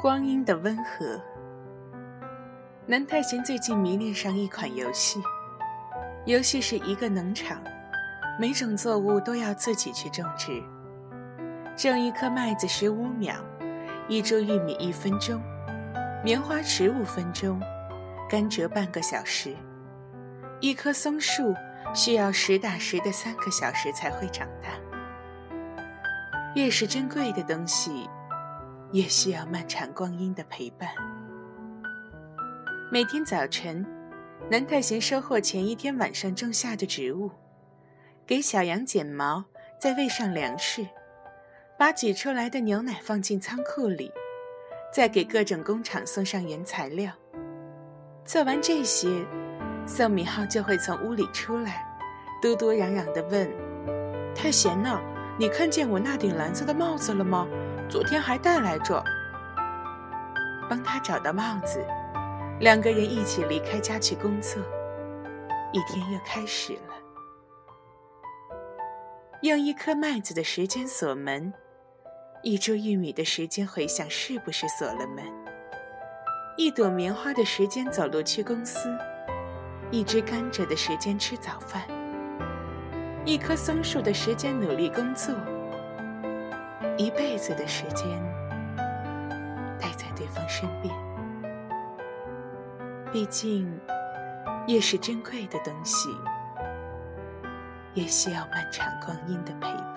光阴的温和。南太贤最近迷恋上一款游戏，游戏是一个农场，每种作物都要自己去种植。种一颗麦子十五秒，一株玉米一分钟，棉花十五分钟，甘蔗半个小时，一棵松树需要实打实的三个小时才会长大。越是珍贵的东西，越需要漫长光阴的陪伴。每天早晨，南太贤收获前一天晚上种下的植物，给小羊剪毛，再喂上粮食，把挤出来的牛奶放进仓库里，再给各种工厂送上原材料。做完这些，宋敏浩就会从屋里出来，嘟嘟嚷嚷地问：“太贤呢？你看见我那顶蓝色的帽子了吗？昨天还带来着。”帮他找到帽子。两个人一起离开家去工作，一天又开始了。用一颗麦子的时间锁门，一株玉米的时间回想是不是锁了门？一朵棉花的时间走路去公司，一只甘蔗的时间吃早饭，一棵松树的时间努力工作，一辈子的时间待在对方身边。毕竟，越是珍贵的东西，越需要漫长光阴的陪伴。